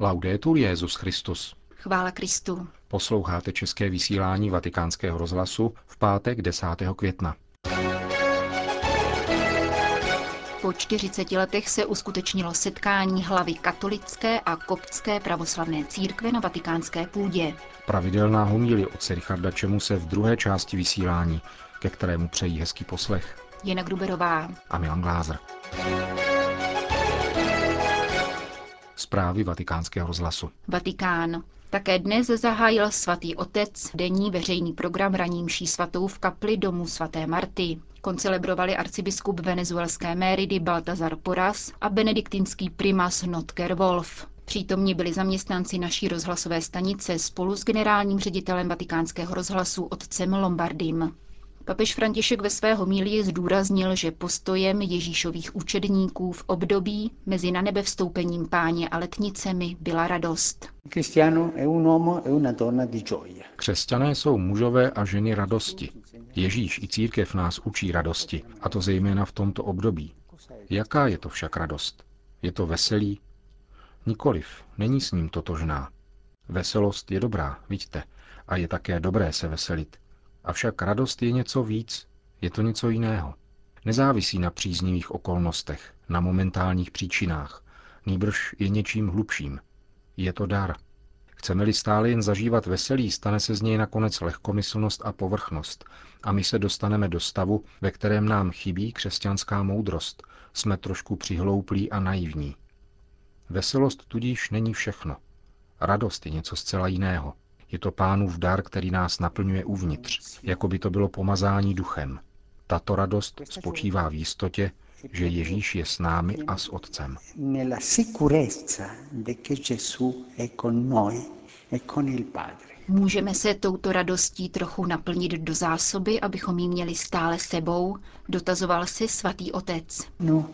Laudetur Jezus Christus. Chvála Kristu. Posloucháte české vysílání Vatikánského rozhlasu v pátek 10. května. Po 40 letech se uskutečnilo setkání hlavy katolické a koptské pravoslavné církve na vatikánské půdě. Pravidelná homílie od Richarda Čemu se v druhé části vysílání, ke kterému přejí hezký poslech. Jena Gruberová a Milan Glázer. Zprávy vatikánského rozhlasu. Vatikán. Také dnes zahájil svatý otec denní veřejný program raním mší svatou v kapli domu svaté Marty. Koncelebrovali arcibiskup venezuelské Méridy Baltazar Poras a benediktinský primas Notker Wolf. Přítomní byli zaměstnanci naší rozhlasové stanice spolu s generálním ředitelem vatikánského rozhlasu otcem Lombardim. Papež František ve své homílii zdůraznil, že postojem Ježíšových učedníků v období mezi na nebe vstoupením páně a letnicemi byla radost. Křesťané jsou mužové a ženy radosti. Ježíš i církev nás učí radosti, a to zejména v tomto období. Jaká je to však radost? Je to veselí? Nikoliv, není s ním totožná. Veselost je dobrá, vidíte, a je také dobré se veselit. Avšak radost je něco víc, je to něco jiného. Nezávisí na příznivých okolnostech, na momentálních příčinách, nýbrž je něčím hlubším. Je to dar. Chceme-li stále jen zažívat veselí, stane se z něj nakonec lehkomyslnost a povrchnost a my se dostaneme do stavu, ve kterém nám chybí křesťanská moudrost, jsme trošku přihlouplí a naivní. Veselost tudíž není všechno. Radost je něco zcela jiného. Je to pánův dar, který nás naplňuje uvnitř, jako by to bylo pomazání duchem. Tato radost spočívá v jistotě, že Ježíš je s námi a s Otcem. Můžeme se touto radostí trochu naplnit do zásoby, abychom ji měli stále sebou, dotazoval se svatý otec. No,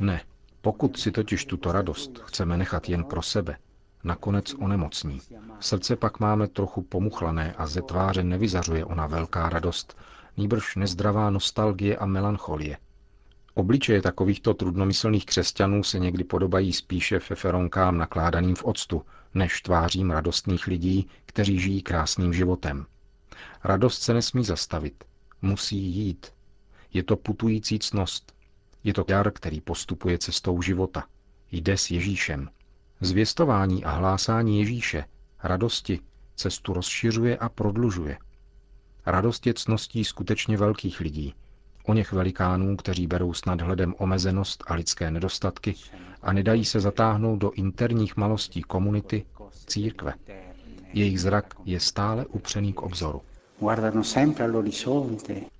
ne, pokud si totiž tuto radost chceme nechat jen pro sebe, nakonec onemocní. Srdce pak máme trochu pomuchlané a ze tváře nevyzařuje ona velká radost, nýbrž nezdravá nostalgie a melancholie. Obličeje takovýchto trudnomyslných křesťanů se někdy podobají spíše feferonkám nakládaným v octu, než tvářím radostných lidí, kteří žijí krásným životem. Radost se nesmí zastavit, musí jít. Je to putující cnost. Je to jar, který postupuje cestou života. Jde s Ježíšem. Zvěstování a hlásání Ježíše, radosti, cestu rozšiřuje a prodlužuje. Radost je cností skutečně velkých lidí, o něch velikánů, kteří berou s nadhledem omezenost a lidské nedostatky a nedají se zatáhnout do interních malostí komunity, církve. Jejich zrak je stále upřený k obzoru.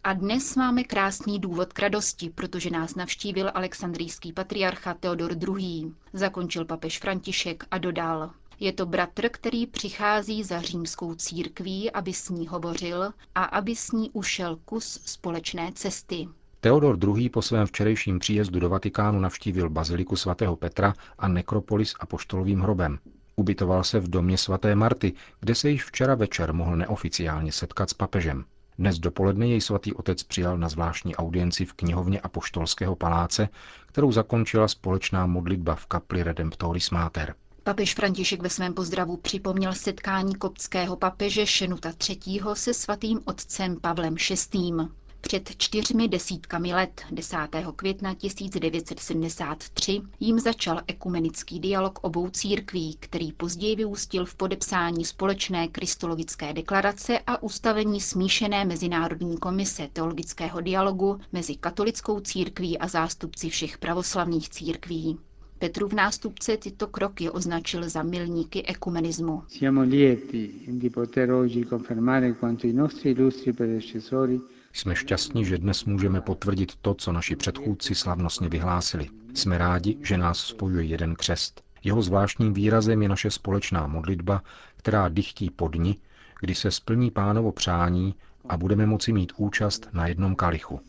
A dnes máme krásný důvod k radosti, protože nás navštívil alexandrijský patriarcha Teodor II. Zakončil papež František a dodal. Je to bratr, který přichází za římskou církví, aby s ní hovořil a aby s ní ušel kus společné cesty. Teodor II. po svém včerejším příjezdu do Vatikánu navštívil baziliku svatého Petra a nekropolis a poštolovým hrobem. Ubytoval se v domě svaté Marty, kde se již včera večer mohl neoficiálně setkat s papežem. Dnes dopoledne jej svatý otec přijal na zvláštní audienci v knihovně Apoštolského paláce, kterou zakončila společná modlitba v kapli Redemptoris Mater. Papež František ve svém pozdravu připomněl setkání koptského papeže Šenuta III. se svatým otcem Pavlem VI. Před čtyřmi desítkami let, 10. května 1973, jim začal ekumenický dialog obou církví, který později vyústil v podepsání společné kristologické deklarace a ustavení smíšené mezinárodní komise teologického dialogu mezi katolickou církví a zástupci všech pravoslavných církví. Petrův nástupce tyto kroky označil za milníky ekumenismu. Jsme šťastní, že dnes můžeme potvrdit to, co naši předchůdci slavnostně vyhlásili. Jsme rádi, že nás spojuje jeden křest. Jeho zvláštním výrazem je naše společná modlitba, která dychtí po dni, kdy se splní pánovo přání a budeme moci mít účast na jednom kalichu.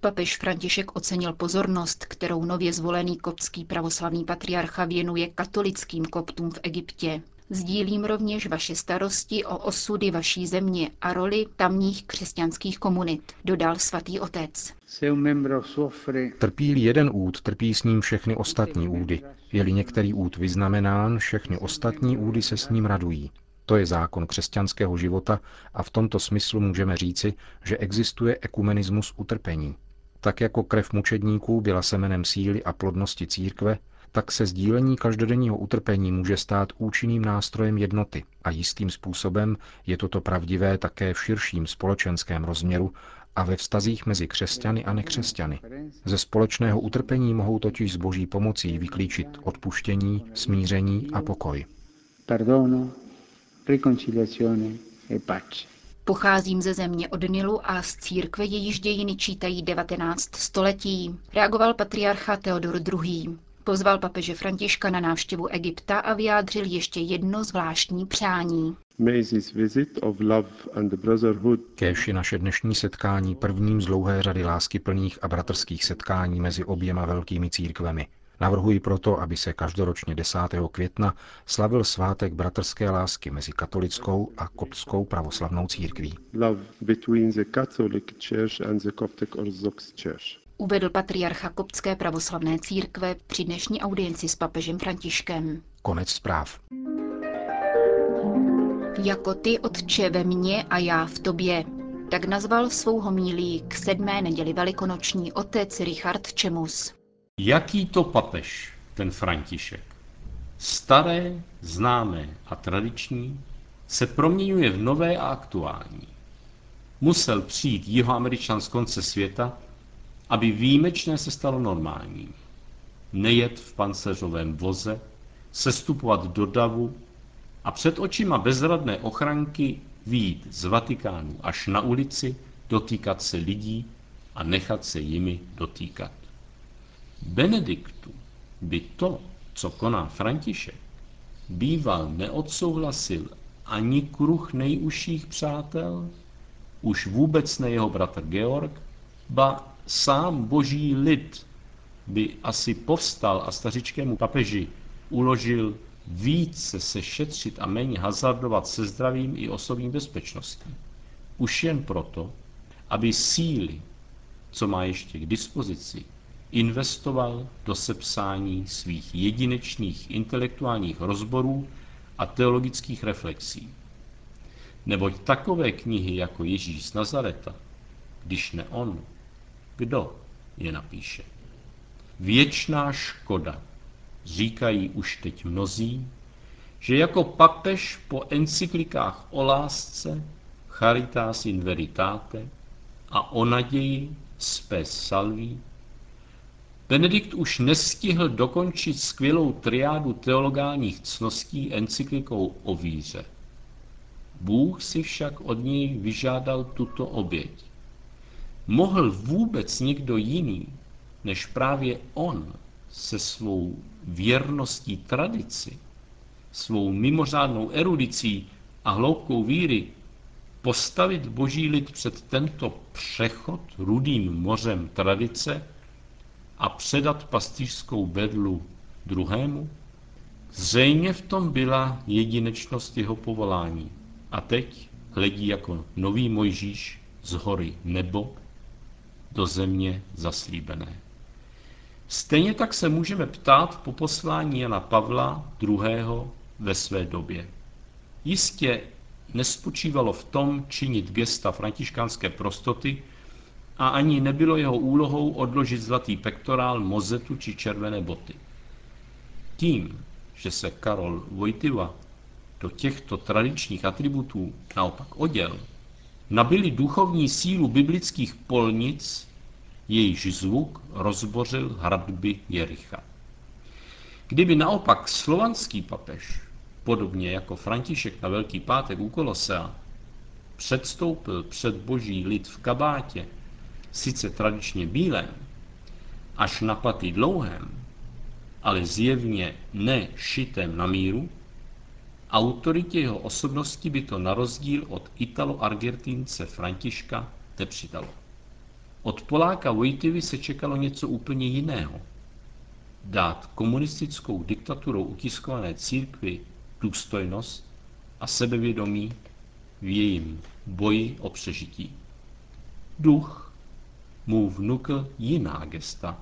Papež František ocenil pozornost, kterou nově zvolený koptský pravoslavný patriarcha věnuje katolickým koptům v Egyptě. Sdílím rovněž vaše starosti o osudy vaší země a roli tamních křesťanských komunit, dodal svatý otec. Trpí jeden út, trpí s ním všechny ostatní údy. Je-li některý út vyznamenán, všechny ostatní údy se s ním radují. To je zákon křesťanského života a v tomto smyslu můžeme říci, že existuje ekumenismus utrpení. Tak jako krev mučedníků byla semenem síly a plodnosti církve, tak se sdílení každodenního utrpení může stát účinným nástrojem jednoty a jistým způsobem je toto pravdivé také v širším společenském rozměru a ve vztazích mezi křesťany a nekřesťany. Ze společného utrpení mohou totiž s boží pomocí vyklíčit odpuštění, smíření a pokoj. Perdono, reconciliazione e pace. Pocházím ze země od Nilu a z církve jejíž dějiny čítají 19 století, reagoval patriarcha Teodor II. Pozval papeže Františka na návštěvu Egypta a vyjádřil ještě jedno zvláštní přání. Kéž je naše dnešní setkání prvním z dlouhé řady lásky plných a bratrských setkání mezi oběma velkými církvemi. Navrhuji proto, aby se každoročně 10. května slavil svátek bratrské lásky mezi katolickou a koptskou pravoslavnou církví. Uvedl patriarcha koptské pravoslavné církve při dnešní audienci s papežem Františkem. Konec zpráv. Jako ty, Otče, ve mně a já v tobě. Tak nazval svou homílí k sedmé neděli velikonoční otec Richard Čemus. Jaký to papež, ten František? Staré, známé a tradiční se proměňuje v nové a aktuální. Musel přijít jihoameričan z konce světa, aby výjimečné se stalo normální. Nejet v panceřovém voze, sestupovat do davu a před očima bezradné ochranky výjít z Vatikánu až na ulici, dotýkat se lidí a nechat se jimi dotýkat. Benediktu by to, co koná František, býval neodsouhlasil ani kruh nejužších přátel, už vůbec ne jeho bratr Georg, ba sám boží lid by asi povstal a stařičkému papeži uložil více se šetřit a méně hazardovat se zdravím i osobní bezpečností. Už jen proto, aby síly, co má ještě k dispozici, investoval do sepsání svých jedinečných intelektuálních rozborů a teologických reflexí. Neboť takové knihy jako Ježíš z Nazareta, když ne on, kdo je napíše? Věčná škoda, říkají už teď mnozí, že jako papež po encyklikách o lásce Charitas in Veritate a o naději Spes Salvi Benedikt už nestihl dokončit skvělou triádu teologálních cností encyklikou o víře. Bůh si však od něj vyžádal tuto oběť. Mohl vůbec někdo jiný, než právě on se svou věrností tradici, svou mimořádnou erudicí a hloubkou víry postavit boží lid před tento přechod rudým mořem tradice a předat pastýřskou bedlu druhému? Zřejmě v tom byla jedinečnost jeho povolání. A teď hledí jako nový Mojžíš z hory nebo do země zaslíbené. Stejně tak se můžeme ptát po poslání Jana Pavla II. ve své době. Jistě nespočívalo v tom činit gesta františkánské prostoty, a ani nebylo jeho úlohou odložit zlatý pektorál, mozetu či červené boty. Tím, že se Karol Vojtiva do těchto tradičních atributů naopak oděl, nabili duchovní sílu biblických polnic, jejíž zvuk rozbořil hradby Jericha. Kdyby naopak slovanský papež, podobně jako František na Velký pátek u Kolosea, předstoupil před boží lid v kabátě sice tradičně bílém, až na paty dlouhém, ale zjevně ne šitém na míru, autoritě jeho osobnosti by to na rozdíl od Italo-Argentince Františka nepřidalo. Od Poláka Vojtivy se čekalo něco úplně jiného. Dát komunistickou diktaturou utiskované církvi důstojnost a sebevědomí v jejím boji o přežití. Duch mu vnukl jiná gesta,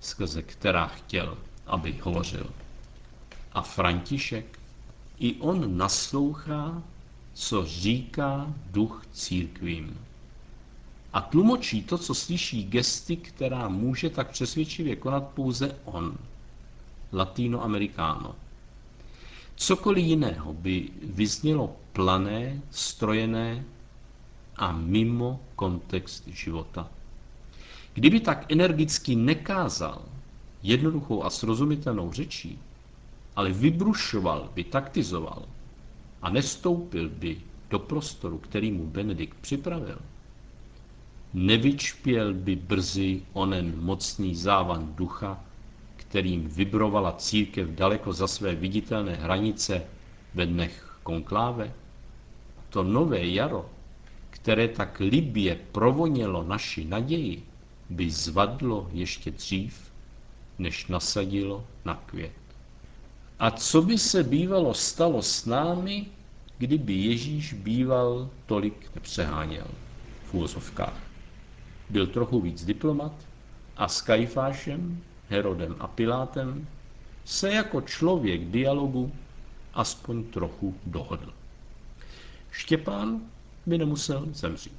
skrze která chtěl, aby hovořil. A František, i on naslouchá, co říká duch církvím. A tlumočí to, co slyší gesty, která může tak přesvědčivě konat pouze on, latinoamerikáno. Cokoliv jiného by vyznělo plané, strojené a mimo kontext života. Kdyby tak energicky nekázal jednoduchou a srozumitelnou řečí, ale vybrušoval by, taktizoval a nestoupil by do prostoru, který mu Benedikt připravil, nevyčpěl by brzy onen mocný závan ducha, kterým vybrovala církev daleko za své viditelné hranice ve dnech konkláve? To nové jaro, které tak libě provonělo naši naději, by zvadlo ještě dřív, než nasadilo na květ. A co by se bývalo stalo s námi, kdyby Ježíš býval tolik nepřeháněl v úvozovkách? Byl trochu víc diplomat a s Kajfášem, Herodem a Pilátem se jako člověk dialogu aspoň trochu dohodl. Štěpán by nemusel zemřít.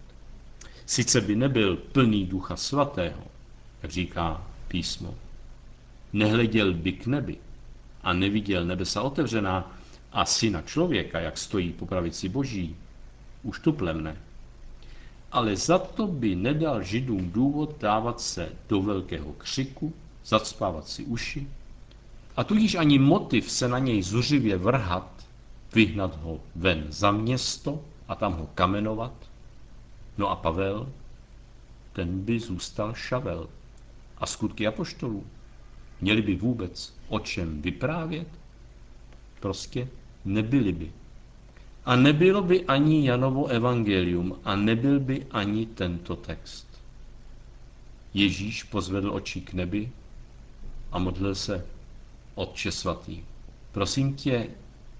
Sice by nebyl plný ducha svatého, jak říká písmo, nehleděl by k nebi a neviděl nebesa otevřená a syna člověka, jak stojí po pravici boží, už tu plemne. Ale za to by nedal židům důvod dávat se do velkého křiku, zacpávat si uši, a tudíž ani motiv se na něj zuřivě vrhat, vyhnat ho ven za město a tam ho kamenovat. No a Pavel, ten by zůstal šavel. A skutky apoštolů, měli by vůbec o čem vyprávět? Prostě nebyli by. A nebylo by ani Janovo evangelium a nebyl by ani tento text. Ježíš pozvedl oči k nebi a modlil se, Otče svatý, prosím tě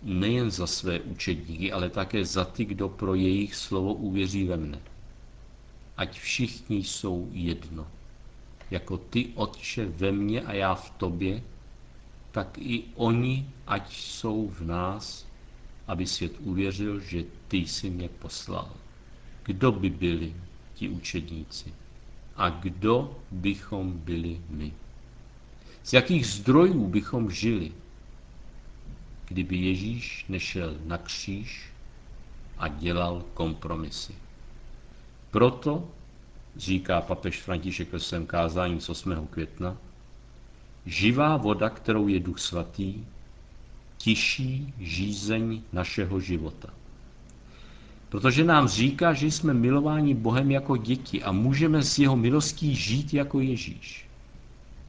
nejen za své učedníky, ale také za ty, kdo pro jejich slovo uvěří ve mne. Ať všichni jsou jedno. Jako ty, Otče, ve mně a já v tobě, tak i oni, ať jsou v nás, aby svět uvěřil, že ty jsi mě poslal. Kdo by byli ti učedníci? A kdo bychom byli my? Z jakých zdrojů bychom žili, kdyby Ježíš nešel na kříž a dělal kompromisy. Proto, říká papež František ve svém kázání z 8. května, živá voda, kterou je Duch Svatý, tiší žízeň našeho života. Protože nám říká, že jsme milováni Bohem jako děti a můžeme s jeho milostí žít jako Ježíš.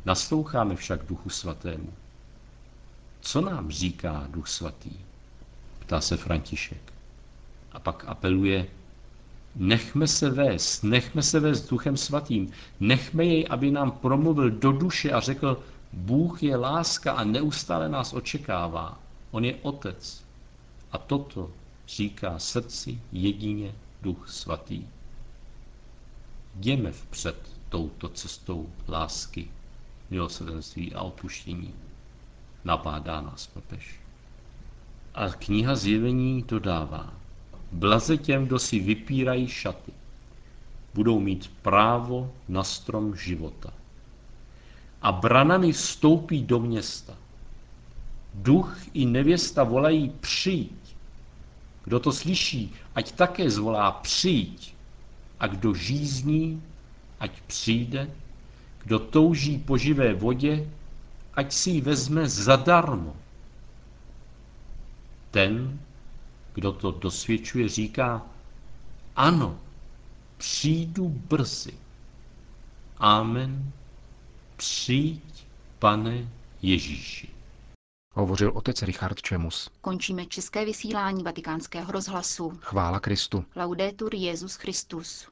Nasloucháme však Duchu Svatému. Co nám říká Duch Svatý? Ptá se František. A pak apeluje, nechme se vést, nechme se vést Duchem Svatým, nechme jej, aby nám promluvil do duše a řekl, Bůh je láska a neustále nás očekává. On je Otec. A toto říká srdci jedině Duch Svatý. Jdeme vpřed touto cestou lásky, milosrdenství a odpuštění nabádá nás papež. A kniha zjevení dodává, blaze těm, kdo si vypírají šaty, budou mít právo na strom života. A branami vstoupí do města. Duch i nevěsta volají přijď. Kdo to slyší, ať také zvolá přijď. A kdo žízní, ať přijde. Kdo touží po živé vodě, ať si ji vezme zadarmo. Ten, kdo to dosvědčuje, říká, ano, přijdu brzy. Amen. Přijď, pane Ježíši. Hovořil otec Richard Čemus. Končíme české vysílání vatikánského rozhlasu. Chvála Kristu. Laudetur Jezus Christus.